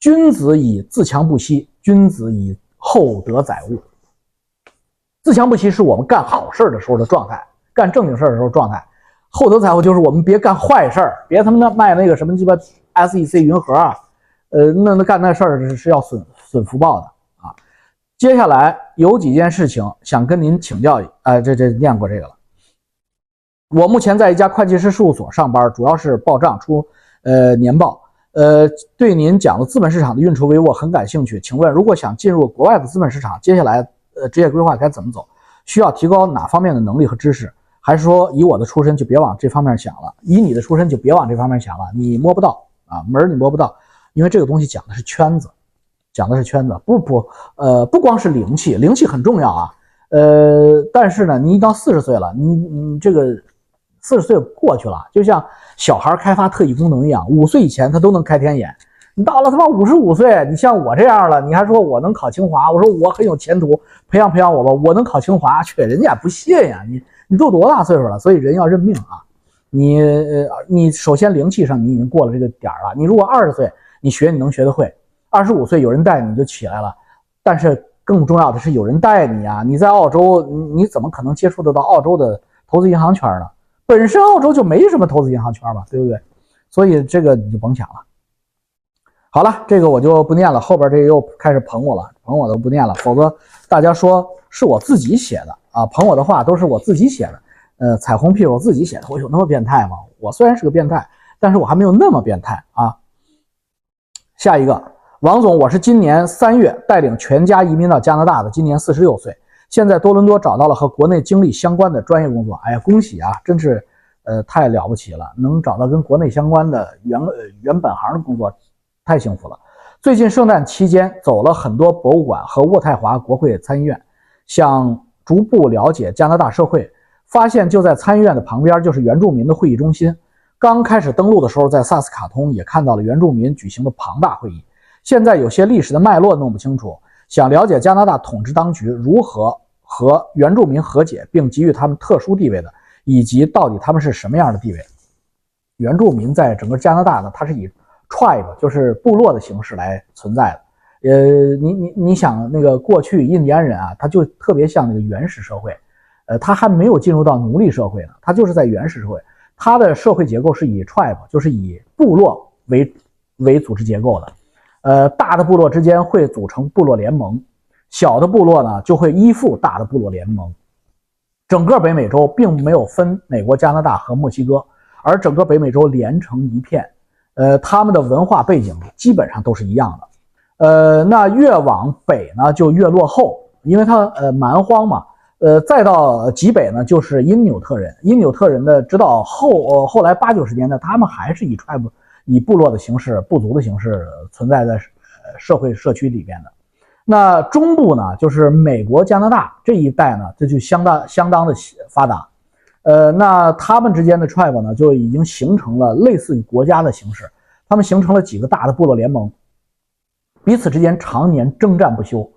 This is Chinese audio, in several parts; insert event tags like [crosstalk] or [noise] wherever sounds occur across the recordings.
君子以自强不息，君子以厚德载物。自强不息是我们干好事的时候的状态，干正经事的时候状态。厚德载物就是我们别干坏事儿，别他妈的卖那个什么鸡巴 SEC 云盒啊，呃，那那干那事儿是要损损福报的啊。接下来有几件事情想跟您请教，哎，这这念过这个了。我目前在一家会计师事务所上班，主要是报账出呃年报，呃，对您讲的资本市场的运筹帷幄很感兴趣。请问，如果想进入国外的资本市场，接下来呃职业规划该怎么走？需要提高哪方面的能力和知识？还是说以我的出身就别往这方面想了？以你的出身就别往这方面想了，你摸不到啊门你摸不到，因为这个东西讲的是圈子，讲的是圈子，不不呃不光是灵气，灵气很重要啊，呃，但是呢，你一到四十岁了，你你这个。四十岁过去了，就像小孩开发特异功能一样，五岁以前他都能开天眼。你到了他妈五十五岁，你像我这样了，你还说我能考清华？我说我很有前途，培养培养我吧，我能考清华？去，人家不信呀！你你都多大岁数了？所以人要认命啊！你呃，你首先灵气上你已经过了这个点儿了。你如果二十岁，你学你能学得会；二十五岁有人带你就起来了。但是更重要的是有人带你啊！你在澳洲，你怎么可能接触得到澳洲的投资银行圈呢？本身澳洲就没什么投资银行圈嘛，对不对？所以这个你就甭想了。好了，这个我就不念了，后边这个又开始捧我了，捧我都不念了，否则大家说是我自己写的啊，捧我的话都是我自己写的。呃，彩虹屁我自己写的，我有那么变态吗？我虽然是个变态，但是我还没有那么变态啊。下一个，王总，我是今年三月带领全家移民到加拿大的，今年四十六岁。现在多伦多找到了和国内经历相关的专业工作，哎呀，恭喜啊，真是，呃，太了不起了，能找到跟国内相关的原呃原本行的工作，太幸福了。最近圣诞期间走了很多博物馆和渥太华国会参议院，想逐步了解加拿大社会，发现就在参议院的旁边就是原住民的会议中心。刚开始登陆的时候，在萨斯卡通也看到了原住民举行的庞大会议，现在有些历史的脉络弄不清楚。想了解加拿大统治当局如何和原住民和解，并给予他们特殊地位的，以及到底他们是什么样的地位？原住民在整个加拿大呢，它是以 tribe 就是部落的形式来存在的。呃，你你你想那个过去印第安人啊，他就特别像那个原始社会，呃，他还没有进入到奴隶社会呢，他就是在原始社会，他的社会结构是以 tribe 就是以部落为为组织结构的。呃，大的部落之间会组成部落联盟，小的部落呢就会依附大的部落联盟。整个北美洲并没有分美国、加拿大和墨西哥，而整个北美洲连成一片。呃，他们的文化背景基本上都是一样的。呃，那越往北呢就越落后，因为它呃蛮荒嘛。呃，再到极北呢就是因纽特人，因纽特人的直到后呃后来八九十年代，他们还是以 tribe。以部落的形式、部族的形式存在在呃社会社区里边的，那中部呢，就是美国、加拿大这一带呢，这就相当相当的发达，呃，那他们之间的 tribe 呢，就已经形成了类似于国家的形式，他们形成了几个大的部落联盟，彼此之间常年征战不休，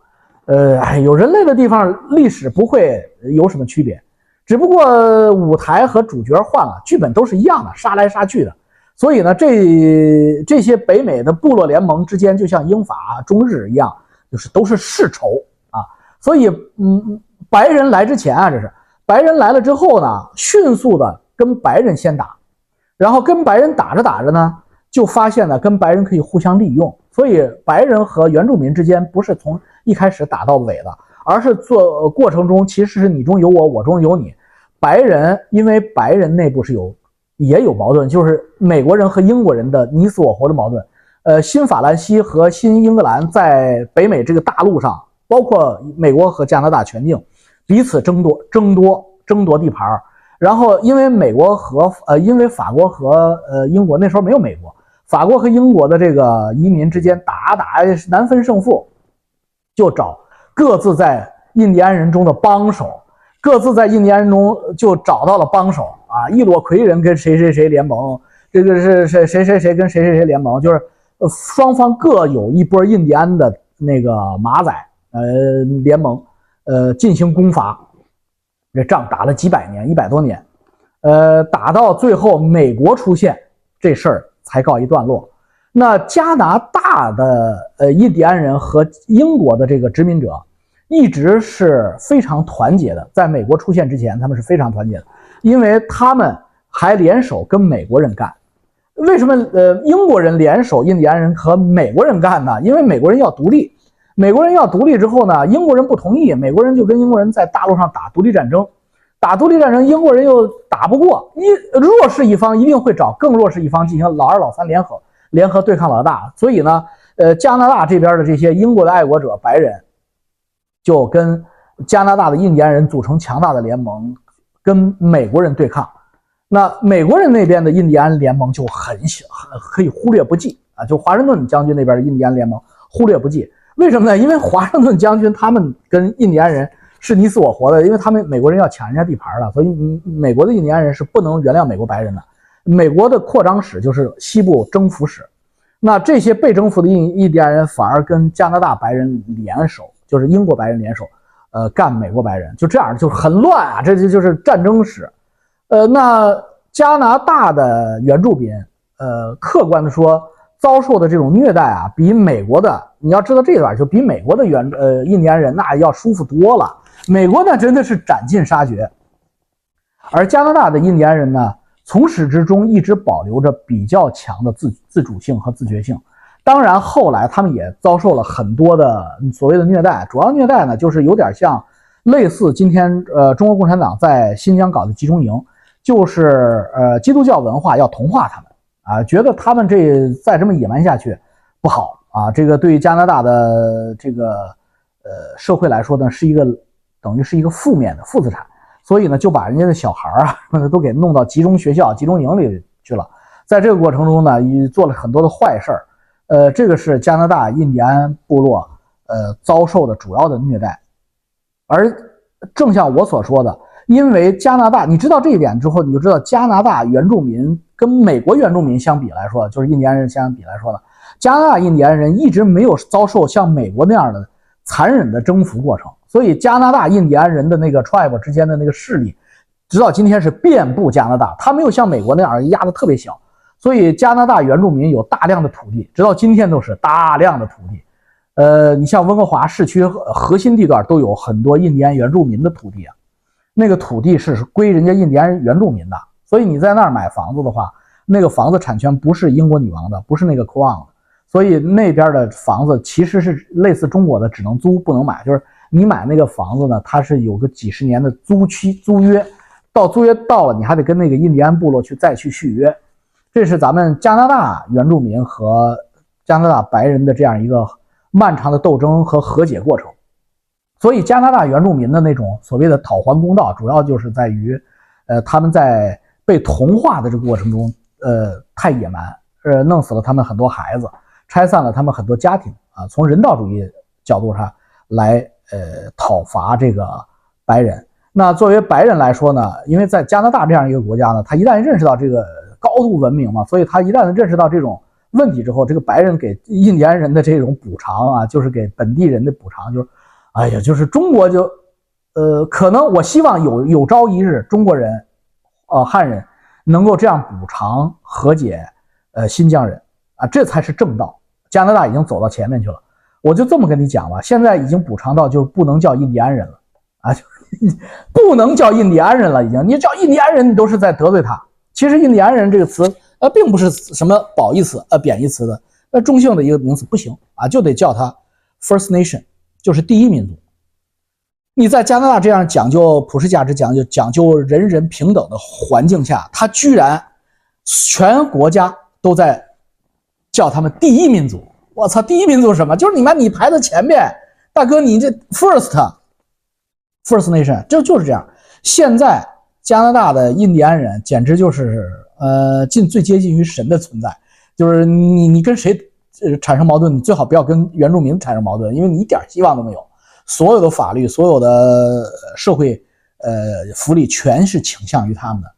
呃，有人类的地方，历史不会有什么区别，只不过舞台和主角换了，剧本都是一样的，杀来杀去的。所以呢，这这些北美的部落联盟之间，就像英法中日一样，就是都是世仇啊。所以，嗯，白人来之前啊，这是白人来了之后呢，迅速的跟白人先打，然后跟白人打着打着呢，就发现呢，跟白人可以互相利用。所以，白人和原住民之间不是从一开始打到尾的，而是做过程中其实是你中有我，我中有你。白人因为白人内部是有。也有矛盾，就是美国人和英国人的你死我活的矛盾。呃，新法兰西和新英格兰在北美这个大陆上，包括美国和加拿大全境，彼此争夺、争夺、争夺地盘儿。然后，因为美国和呃，因为法国和呃英国那时候没有美国，法国和英国的这个移民之间打打难分胜负，就找各自在印第安人中的帮手，各自在印第安人中就找到了帮手。啊，一裸魁人跟谁谁谁联盟，这个是谁谁谁谁跟谁谁谁联盟，就是双方各有一波印第安的那个马仔，呃，联盟，呃，进行攻伐，这仗打了几百年，一百多年，呃，打到最后美国出现，这事儿才告一段落。那加拿大的呃印第安人和英国的这个殖民者一直是非常团结的，在美国出现之前，他们是非常团结的，因为他们还联手跟美国人干。为什么呃英国人联手印第安人和美国人干呢？因为美国人要独立，美国人要独立之后呢，英国人不同意，美国人就跟英国人在大陆上打独立战争。打独立战争，英国人又打不过，一弱势一方一定会找更弱势一方进行老二、老三联合，联合对抗老大。所以呢，呃，加拿大这边的这些英国的爱国者白人，就跟加拿大的印第安人组成强大的联盟，跟美国人对抗。那美国人那边的印第安联盟就很小，很可以忽略不计啊。就华盛顿将军那边的印第安联盟忽略不计，为什么呢？因为华盛顿将军他们跟印第安人。是你死我活的，因为他们美国人要抢人家地盘了，所以美国的印第安人是不能原谅美国白人的。美国的扩张史就是西部征服史，那这些被征服的印印第安人反而跟加拿大白人联手，就是英国白人联手，呃，干美国白人，就这样就很乱啊，这就就是战争史。呃，那加拿大的原住民，呃，客观的说，遭受的这种虐待啊，比美国的，你要知道这段就比美国的原呃印第安人那要舒服多了。美国呢，真的是斩尽杀绝，而加拿大的印第安人呢，从始至终一直保留着比较强的自自主性和自觉性。当然，后来他们也遭受了很多的所谓的虐待，主要虐待呢，就是有点像类似今天呃中国共产党在新疆搞的集中营，就是呃基督教文化要同化他们啊，觉得他们这再这么野蛮下去不好啊，这个对于加拿大的这个呃社会来说呢，是一个。等于是一个负面的负资产，所以呢，就把人家的小孩儿啊都给弄到集中学校、集中营里去了。在这个过程中呢，也做了很多的坏事儿。呃，这个是加拿大印第安部落呃遭受的主要的虐待。而正像我所说的，因为加拿大，你知道这一点之后，你就知道加拿大原住民跟美国原住民相比来说，就是印第安人相比来说呢，加拿大印第安人一直没有遭受像美国那样的残忍的征服过程。所以加拿大印第安人的那个 tribe 之间的那个势力，直到今天是遍布加拿大。他没有像美国那样压得特别小，所以加拿大原住民有大量的土地，直到今天都是大量的土地。呃，你像温哥华市区核心地段都有很多印第安原住民的土地啊，那个土地是归人家印第安原住民的。所以你在那儿买房子的话，那个房子产权不是英国女王的，不是那个 crown 的，所以那边的房子其实是类似中国的，只能租不能买，就是。你买那个房子呢？它是有个几十年的租期租约，到租约到了，你还得跟那个印第安部落去再去续约。这是咱们加拿大原住民和加拿大白人的这样一个漫长的斗争和和解过程。所以，加拿大原住民的那种所谓的讨还公道，主要就是在于，呃，他们在被同化的这个过程中，呃，太野蛮，呃，弄死了他们很多孩子，拆散了他们很多家庭啊。从人道主义角度上来。呃，讨伐这个白人。那作为白人来说呢，因为在加拿大这样一个国家呢，他一旦认识到这个高度文明嘛，所以他一旦认识到这种问题之后，这个白人给印第安人的这种补偿啊，就是给本地人的补偿，就是，哎呀，就是中国就，呃，可能我希望有有朝一日中国人，呃，汉人能够这样补偿和解，呃，新疆人啊，这才是正道。加拿大已经走到前面去了。我就这么跟你讲吧，现在已经补偿到就不能叫印第安人了啊，就 [laughs] 不能叫印第安人了，已经你叫印第安人，你都是在得罪他。其实印第安人这个词呃，并不是什么褒义词呃，贬义词的，那中性的一个名词不行啊，就得叫它 First Nation，就是第一民族。你在加拿大这样讲究普世价值、讲究讲究人人平等的环境下，他居然全国家都在叫他们第一民族。我操！第一民族是什么？就是你妈你排在前面，大哥，你这 first first nation 就就是这样。现在加拿大的印第安人简直就是呃，近最接近于神的存在。就是你你跟谁呃产生矛盾，你最好不要跟原住民产生矛盾，因为你一点希望都没有。所有的法律、所有的社会呃福利全是倾向于他们的。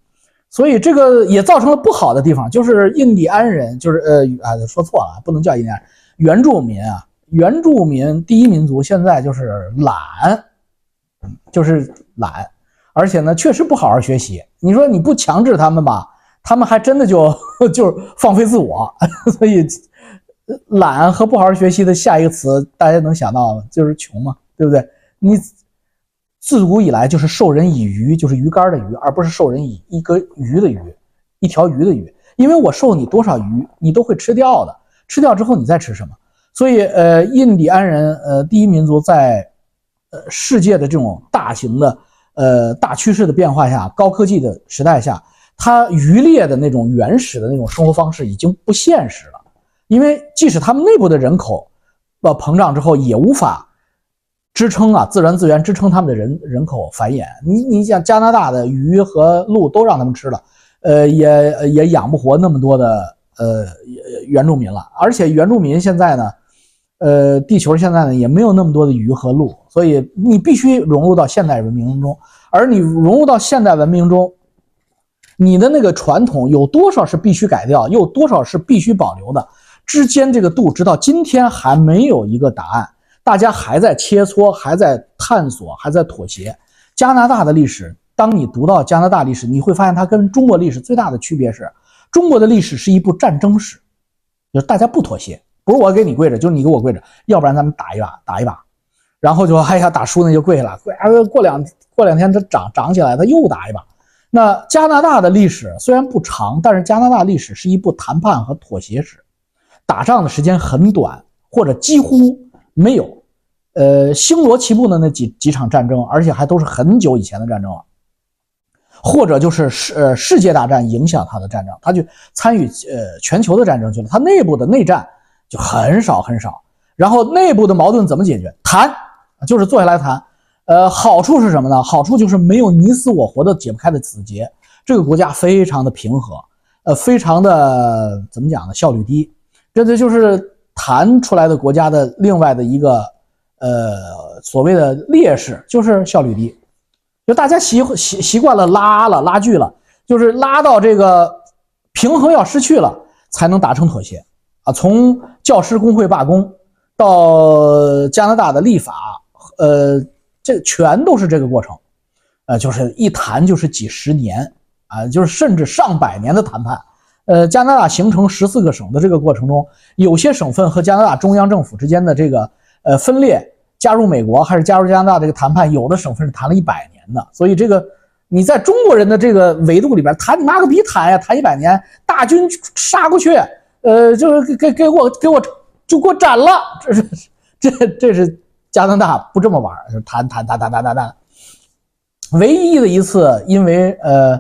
所以这个也造成了不好的地方，就是印第安人就是呃啊说错了，不能叫印第安人。原住民啊，原住民第一民族现在就是懒，就是懒，而且呢，确实不好好学习。你说你不强制他们吧，他们还真的就 [laughs] 就放飞自我。[laughs] 所以，懒和不好好学习的下一个词，大家能想到就是穷嘛，对不对？你自古以来就是授人以鱼，就是鱼竿的鱼，而不是授人以一个鱼的鱼，一条鱼的鱼。因为我授你多少鱼，你都会吃掉的。吃掉之后，你再吃什么？所以，呃，印第安人，呃，第一民族在，呃，世界的这种大型的，呃，大趋势的变化下，高科技的时代下，它渔猎的那种原始的那种生活方式已经不现实了。因为即使他们内部的人口，呃，膨胀之后，也无法支撑啊，自然资源支撑他们的人人口繁衍。你你想，加拿大的鱼和鹿都让他们吃了，呃，也也养不活那么多的呃原住民了。而且原住民现在呢，呃，地球现在呢也没有那么多的鱼和鹿，所以你必须融入到现代文明中。而你融入到现代文明中，你的那个传统有多少是必须改掉，又多少是必须保留的？之间这个度，直到今天还没有一个答案，大家还在切磋，还在探索，还在妥协。加拿大的历史，当你读到加拿大历史，你会发现它跟中国历史最大的区别是，中国的历史是一部战争史，就是大家不妥协，不是我给你跪着，就是你给我跪着，要不然咱们打一把，打一把，然后就哎呀打输那就跪下了，跪过两过两天它涨涨起来，他又打一把。那加拿大的历史虽然不长，但是加拿大历史是一部谈判和妥协史。打仗的时间很短，或者几乎没有，呃，星罗棋布的那几几场战争，而且还都是很久以前的战争了，或者就是世呃世界大战影响他的战争，他去参与呃全球的战争去了，他内部的内战就很少很少。然后内部的矛盾怎么解决？谈，就是坐下来谈。呃，好处是什么呢？好处就是没有你死我活的解不开的死结，这个国家非常的平和，呃，非常的怎么讲呢？效率低。这这就是谈出来的国家的另外的一个呃所谓的劣势，就是效率低。就大家习习习惯了拉了拉锯了，就是拉到这个平衡要失去了，才能达成妥协啊。从教师工会罢工到加拿大的立法，呃，这全都是这个过程，呃，就是一谈就是几十年啊，就是甚至上百年的谈判。呃，加拿大形成十四个省的这个过程中，有些省份和加拿大中央政府之间的这个呃分裂，加入美国还是加入加拿大这个谈判，有的省份是谈了一百年的。所以这个你在中国人的这个维度里边谈你妈个逼谈呀，谈一百年，大军杀过去，呃，就是给给我给我就给我斩了，这是这这是加拿大不这么玩，谈谈谈谈谈谈谈，唯一的一次因为呃。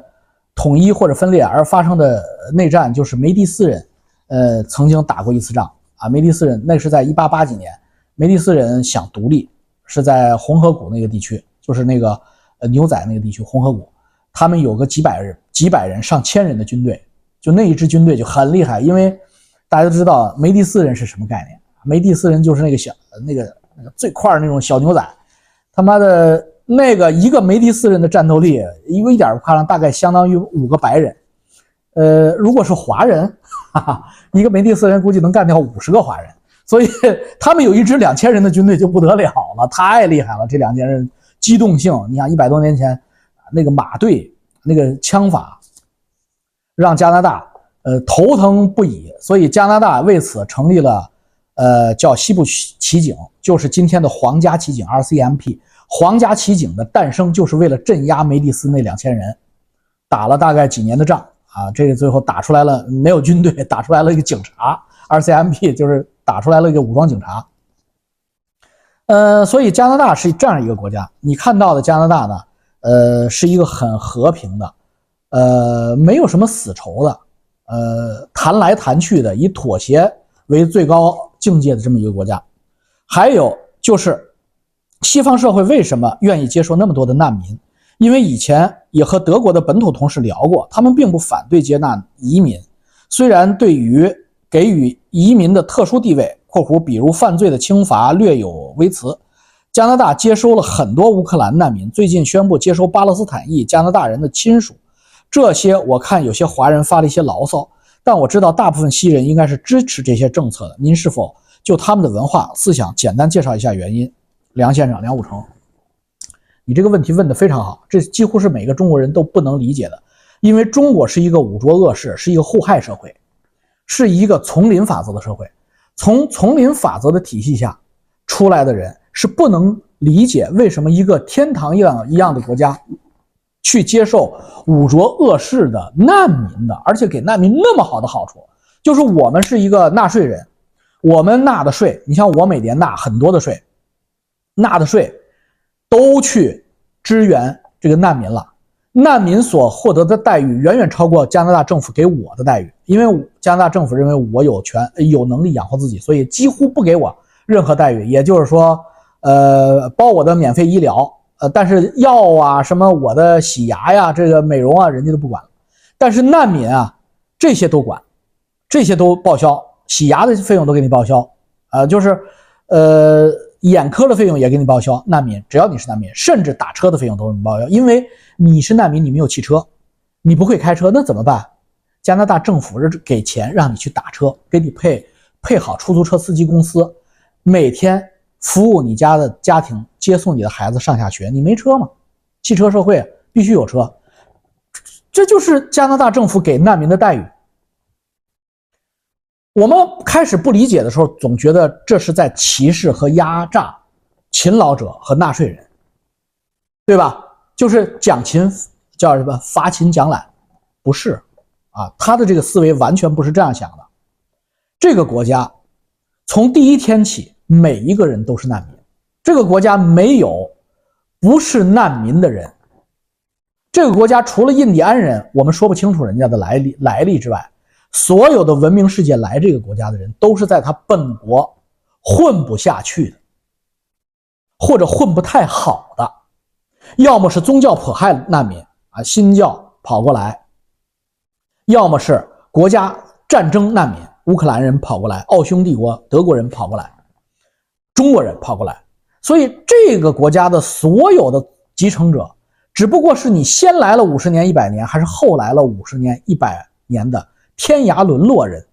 统一或者分裂而发生的内战，就是梅第斯人，呃，曾经打过一次仗啊。梅第斯人那是在一八八几年，梅第斯人想独立，是在红河谷那个地区，就是那个呃牛仔那个地区，红河谷，他们有个几百人、几百人、上千人的军队，就那一支军队就很厉害，因为大家都知道梅第斯人是什么概念，梅第斯人就是那个小那个最快的那种小牛仔，他妈的。那个一个梅迪斯人的战斗力，因为一点不夸张，大概相当于五个白人。呃，如果是华人，[laughs] 哈哈，一个梅迪斯人估计能干掉五十个华人。所以他们有一支两千人的军队就不得了了，太厉害了。这两千人机动性，你想一百多年前那个马队那个枪法，让加拿大呃头疼不已。所以加拿大为此成立了呃叫西部骑警，就是今天的皇家骑警 RCMP。皇家骑警的诞生就是为了镇压梅蒂斯那两千人，打了大概几年的仗啊，这个最后打出来了，没有军队，打出来了一个警察，RCMP 就是打出来了一个武装警察。呃，所以加拿大是这样一个国家，你看到的加拿大呢，呃，是一个很和平的，呃，没有什么死仇的，呃，谈来谈去的，以妥协为最高境界的这么一个国家。还有就是。西方社会为什么愿意接受那么多的难民？因为以前也和德国的本土同事聊过，他们并不反对接纳移民，虽然对于给予移民的特殊地位（括弧比如犯罪的轻罚）略有微词。加拿大接收了很多乌克兰难民，最近宣布接收巴勒斯坦裔加拿大人的亲属。这些我看有些华人发了一些牢骚，但我知道大部分西人应该是支持这些政策的。您是否就他们的文化思想简单介绍一下原因？梁先生，梁武成，你这个问题问得非常好，这几乎是每个中国人都不能理解的，因为中国是一个五浊恶世，是一个互害社会，是一个丛林法则的社会。从丛林法则的体系下出来的人是不能理解为什么一个天堂一样一样的国家去接受五浊恶世的难民的，而且给难民那么好的好处，就是我们是一个纳税人，我们纳的税，你像我每年纳很多的税，纳的税都去支援这个难民了。难民所获得的待遇远远超过加拿大政府给我的待遇，因为加拿大政府认为我有权有能力养活自己，所以几乎不给我任何待遇。也就是说，呃，包我的免费医疗，但是药啊，什么我的洗牙呀，这个美容啊，人家都不管。但是难民啊，这些都管，这些都报销，洗牙的费用都给你报销，呃，就是，呃。眼科的费用也给你报销，难民只要你是难民，甚至打车的费用都给你报销，因为你是难民，你没有汽车，你不会开车，那怎么办？加拿大政府是给钱让你去打车，给你配配好出租车司机公司，每天服务你家的家庭，接送你的孩子上下学。你没车吗？汽车社会必须有车，这就是加拿大政府给难民的待遇。我们开始不理解的时候，总觉得这是在歧视和压榨勤劳者和纳税人，对吧？就是讲勤叫什么罚勤奖懒，不是啊？他的这个思维完全不是这样想的。这个国家从第一天起，每一个人都是难民。这个国家没有不是难民的人。这个国家除了印第安人，我们说不清楚人家的来历来历之外。所有的文明世界来这个国家的人，都是在他本国混不下去的，或者混不太好的，要么是宗教迫害难民啊，新教跑过来；要么是国家战争难民，乌克兰人跑过来，奥匈帝国德国人跑过来，中国人跑过来。所以这个国家的所有的继承者，只不过是你先来了五十年、一百年，还是后来了五十年、一百年的。天涯沦落人，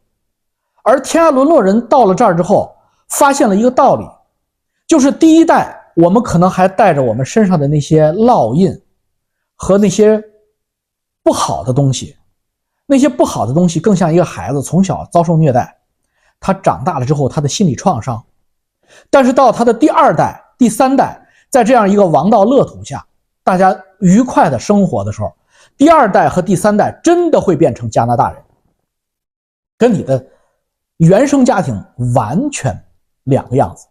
而天涯沦落人到了这儿之后，发现了一个道理，就是第一代我们可能还带着我们身上的那些烙印和那些不好的东西，那些不好的东西更像一个孩子从小遭受虐待，他长大了之后他的心理创伤，但是到他的第二代、第三代，在这样一个王道乐土下，大家愉快的生活的时候，第二代和第三代真的会变成加拿大人。跟你的原生家庭完全两个样子，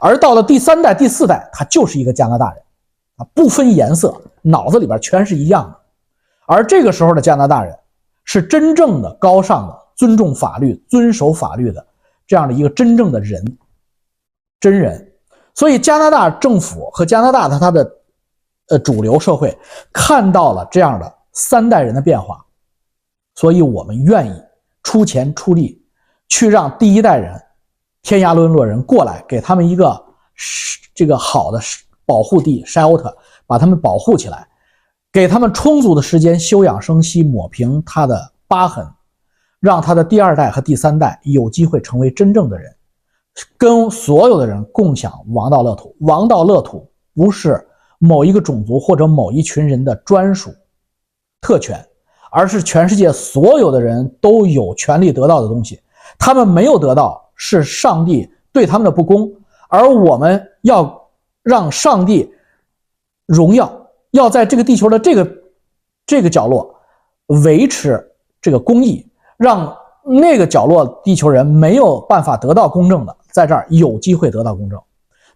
而到了第三代、第四代，他就是一个加拿大人啊，不分颜色，脑子里边全是一样的。而这个时候的加拿大人是真正的高尚的、尊重法律、遵守法律的这样的一个真正的人，真人。所以加拿大政府和加拿大的他的呃主流社会看到了这样的三代人的变化，所以我们愿意。出钱出力，去让第一代人天涯沦落人过来，给他们一个这个好的保护地 shelter，把他们保护起来，给他们充足的时间休养生息，抹平他的疤痕，让他的第二代和第三代有机会成为真正的人，跟所有的人共享王道乐土。王道乐土不是某一个种族或者某一群人的专属特权。而是全世界所有的人都有权利得到的东西，他们没有得到，是上帝对他们的不公。而我们要让上帝荣耀，要在这个地球的这个这个角落维持这个公义，让那个角落地球人没有办法得到公正的，在这儿有机会得到公正。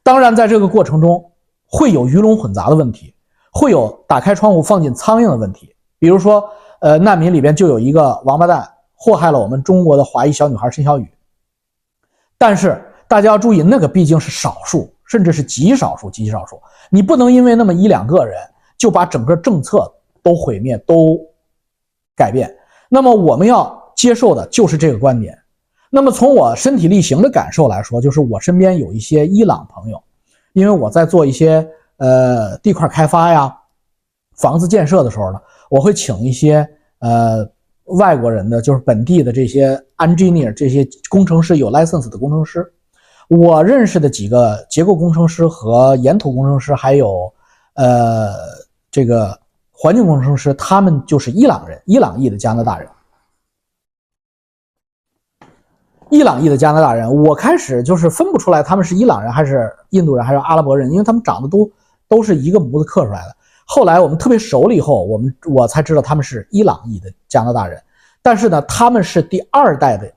当然，在这个过程中会有鱼龙混杂的问题，会有打开窗户放进苍蝇的问题，比如说。呃，难民里边就有一个王八蛋祸害了我们中国的华裔小女孩申小雨。但是大家要注意，那个毕竟是少数，甚至是极少数、极少数。你不能因为那么一两个人就把整个政策都毁灭、都改变。那么我们要接受的就是这个观点。那么从我身体力行的感受来说，就是我身边有一些伊朗朋友，因为我在做一些呃地块开发呀、房子建设的时候呢。我会请一些呃外国人的，就是本地的这些 engineer 这些工程师有 license 的工程师。我认识的几个结构工程师和岩土工程师，还有呃这个环境工程师，他们就是伊朗人，伊朗裔的加拿大人。伊朗裔的加拿大人，我开始就是分不出来他们是伊朗人还是印度人还是阿拉伯人，因为他们长得都都是一个模子刻出来的。后来我们特别熟了以后，我们我才知道他们是伊朗裔的加拿大人。但是呢，他们是第二代的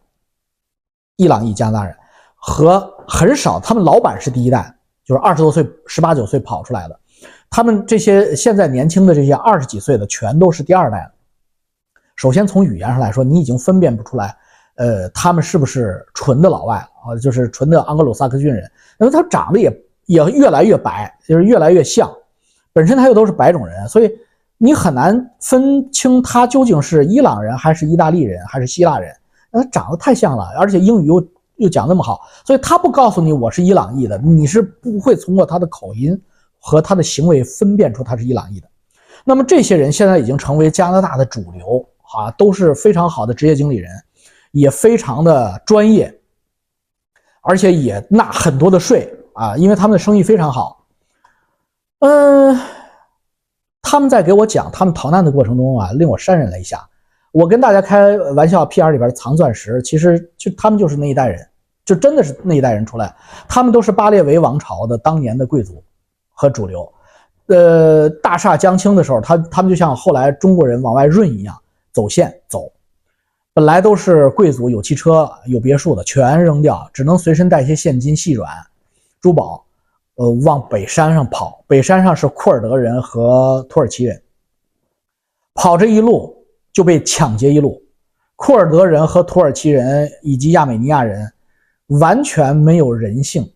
伊朗裔加拿大人，和很少，他们老板是第一代，就是二十多岁、十八九岁跑出来的。他们这些现在年轻的这些二十几岁的，全都是第二代。首先从语言上来说，你已经分辨不出来，呃，他们是不是纯的老外啊？就是纯的盎格鲁撒克逊人，因为他长得也也越来越白，就是越来越像。本身他又都是白种人，所以你很难分清他究竟是伊朗人还是意大利人还是希腊人。他长得太像了，而且英语又又讲那么好，所以他不告诉你我是伊朗裔的，你是不会通过他的口音和他的行为分辨出他是伊朗裔的。那么这些人现在已经成为加拿大的主流。啊，都是非常好的职业经理人，也非常的专业，而且也纳很多的税啊，因为他们的生意非常好。嗯，他们在给我讲他们逃难的过程中啊，令我潸然泪下。我跟大家开玩笑，P.R. 里边藏钻石，其实就他们就是那一代人，就真的是那一代人出来，他们都是巴列维王朝的当年的贵族和主流。呃，大厦将倾的时候，他他们就像后来中国人往外润一样。走线走，本来都是贵族，有汽车、有别墅的，全扔掉，只能随身带些现金、细软、珠宝，呃，往北山上跑。北山上是库尔德人和土耳其人，跑这一路就被抢劫一路。库尔德人和土耳其人以及亚美尼亚人完全没有人性，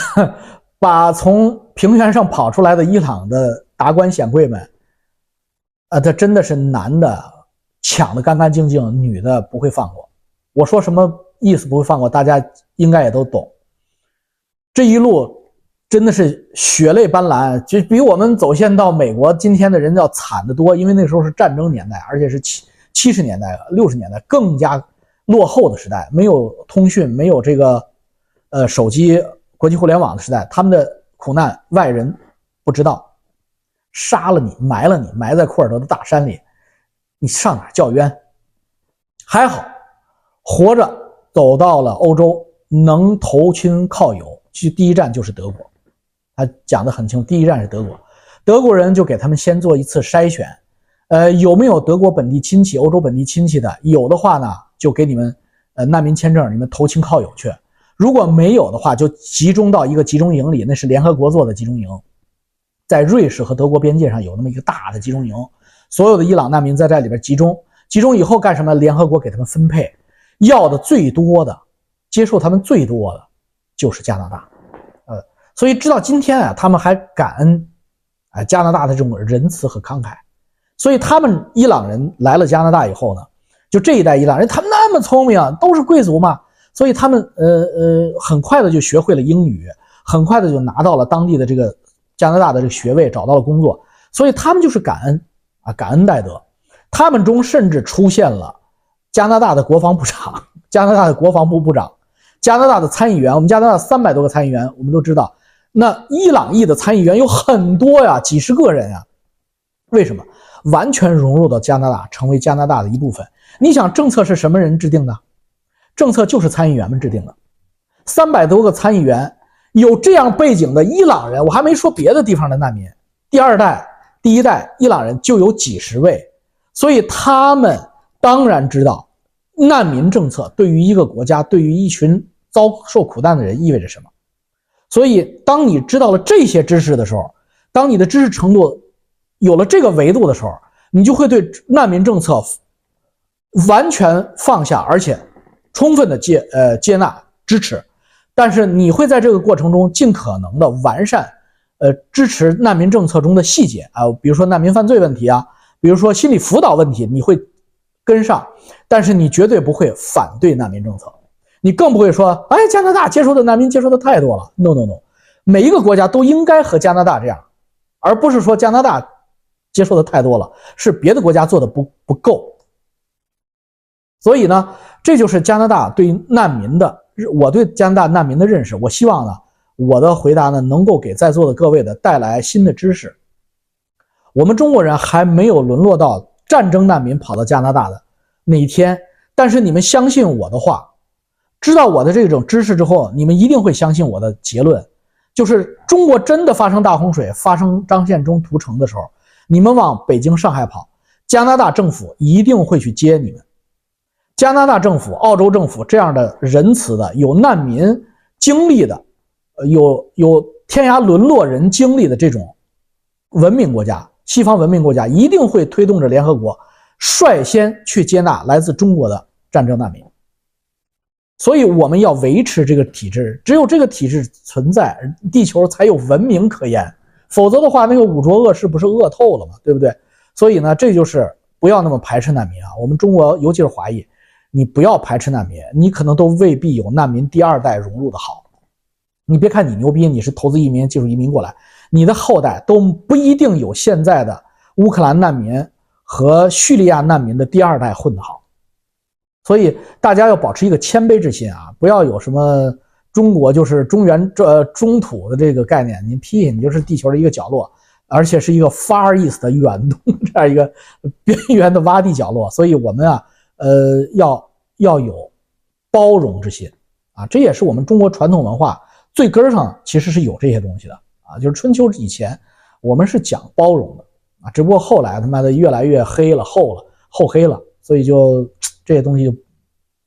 [laughs] 把从平原上跑出来的伊朗的达官显贵们，啊，他真的是男的。抢的干干净净，女的不会放过。我说什么意思？不会放过，大家应该也都懂。这一路真的是血泪斑斓，就比我们走线到美国今天的人要惨得多。因为那时候是战争年代，而且是七七十年代、六十年代更加落后的时代，没有通讯，没有这个呃手机、国际互联网的时代，他们的苦难外人不知道，杀了你，埋了你，埋在库尔德的大山里。你上哪叫冤？还好，活着走到了欧洲，能投亲靠友。去第一站就是德国，他讲得很清楚，第一站是德国。德国人就给他们先做一次筛选，呃，有没有德国本地亲戚、欧洲本地亲戚的？有的话呢，就给你们呃难民签证，你们投亲靠友去。如果没有的话，就集中到一个集中营里，那是联合国做的集中营，在瑞士和德国边界上有那么一个大的集中营。所有的伊朗难民在这里边集中，集中以后干什么？联合国给他们分配，要的最多的，接受他们最多的，就是加拿大。呃，所以直到今天啊，他们还感恩，啊加拿大的这种仁慈和慷慨。所以他们伊朗人来了加拿大以后呢，就这一代伊朗人，他们那么聪明，都是贵族嘛，所以他们呃呃很快的就学会了英语，很快的就拿到了当地的这个加拿大的这个学位，找到了工作，所以他们就是感恩。啊，感恩戴德，他们中甚至出现了加拿大的国防部长、加拿大的国防部部长、加拿大的参议员。我们加拿大三百多个参议员，我们都知道，那伊朗裔的参议员有很多呀，几十个人呀。为什么？完全融入到加拿大，成为加拿大的一部分。你想，政策是什么人制定的？政策就是参议员们制定的。三百多个参议员，有这样背景的伊朗人，我还没说别的地方的难民，第二代。第一代伊朗人就有几十位，所以他们当然知道难民政策对于一个国家、对于一群遭受苦难的人意味着什么。所以，当你知道了这些知识的时候，当你的知识程度有了这个维度的时候，你就会对难民政策完全放下，而且充分的接呃接纳支持。但是，你会在这个过程中尽可能的完善。呃，支持难民政策中的细节啊，比如说难民犯罪问题啊，比如说心理辅导问题，你会跟上，但是你绝对不会反对难民政策，你更不会说，哎，加拿大接收的难民接收的太多了，no no no，每一个国家都应该和加拿大这样，而不是说加拿大接受的太多了，是别的国家做的不不够。所以呢，这就是加拿大对难民的，我对加拿大难民的认识，我希望呢。我的回答呢，能够给在座的各位的带来新的知识。我们中国人还没有沦落到战争难民跑到加拿大的那一天，但是你们相信我的话，知道我的这种知识之后，你们一定会相信我的结论，就是中国真的发生大洪水、发生张献忠屠城的时候，你们往北京、上海跑，加拿大政府一定会去接你们。加拿大政府、澳洲政府这样的仁慈的、有难民经历的、有有天涯沦落人经历的这种文明国家，西方文明国家一定会推动着联合国率先去接纳来自中国的战争难民。所以我们要维持这个体制，只有这个体制存在，地球才有文明可言。否则的话，那个五浊恶世不是恶透了吗？对不对？所以呢，这就是不要那么排斥难民啊。我们中国，尤其是华裔。你不要排斥难民，你可能都未必有难民第二代融入的好。你别看你牛逼，你是投资移民、技术移民过来，你的后代都不一定有现在的乌克兰难民和叙利亚难民的第二代混得好。所以大家要保持一个谦卑之心啊，不要有什么中国就是中原这中土的这个概念，你屁你就是地球的一个角落，而且是一个 Far East 的远东这样一个边缘的洼地角落。所以我们啊。呃，要要有包容之心啊，这也是我们中国传统文化最根上其实是有这些东西的啊。就是春秋以前，我们是讲包容的啊，只不过后来他妈的越来越黑了、厚了、厚黑了，所以就 [tsk] 这些东西就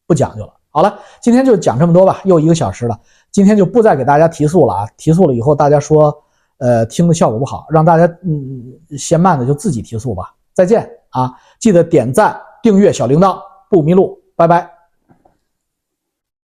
不讲究了。好了，今天就讲这么多吧，又一个小时了，今天就不再给大家提速了啊，提速了以后大家说呃听的效果不好，让大家嗯嫌慢的就自己提速吧。再见啊，记得点赞。订阅小铃铛不迷路，拜拜。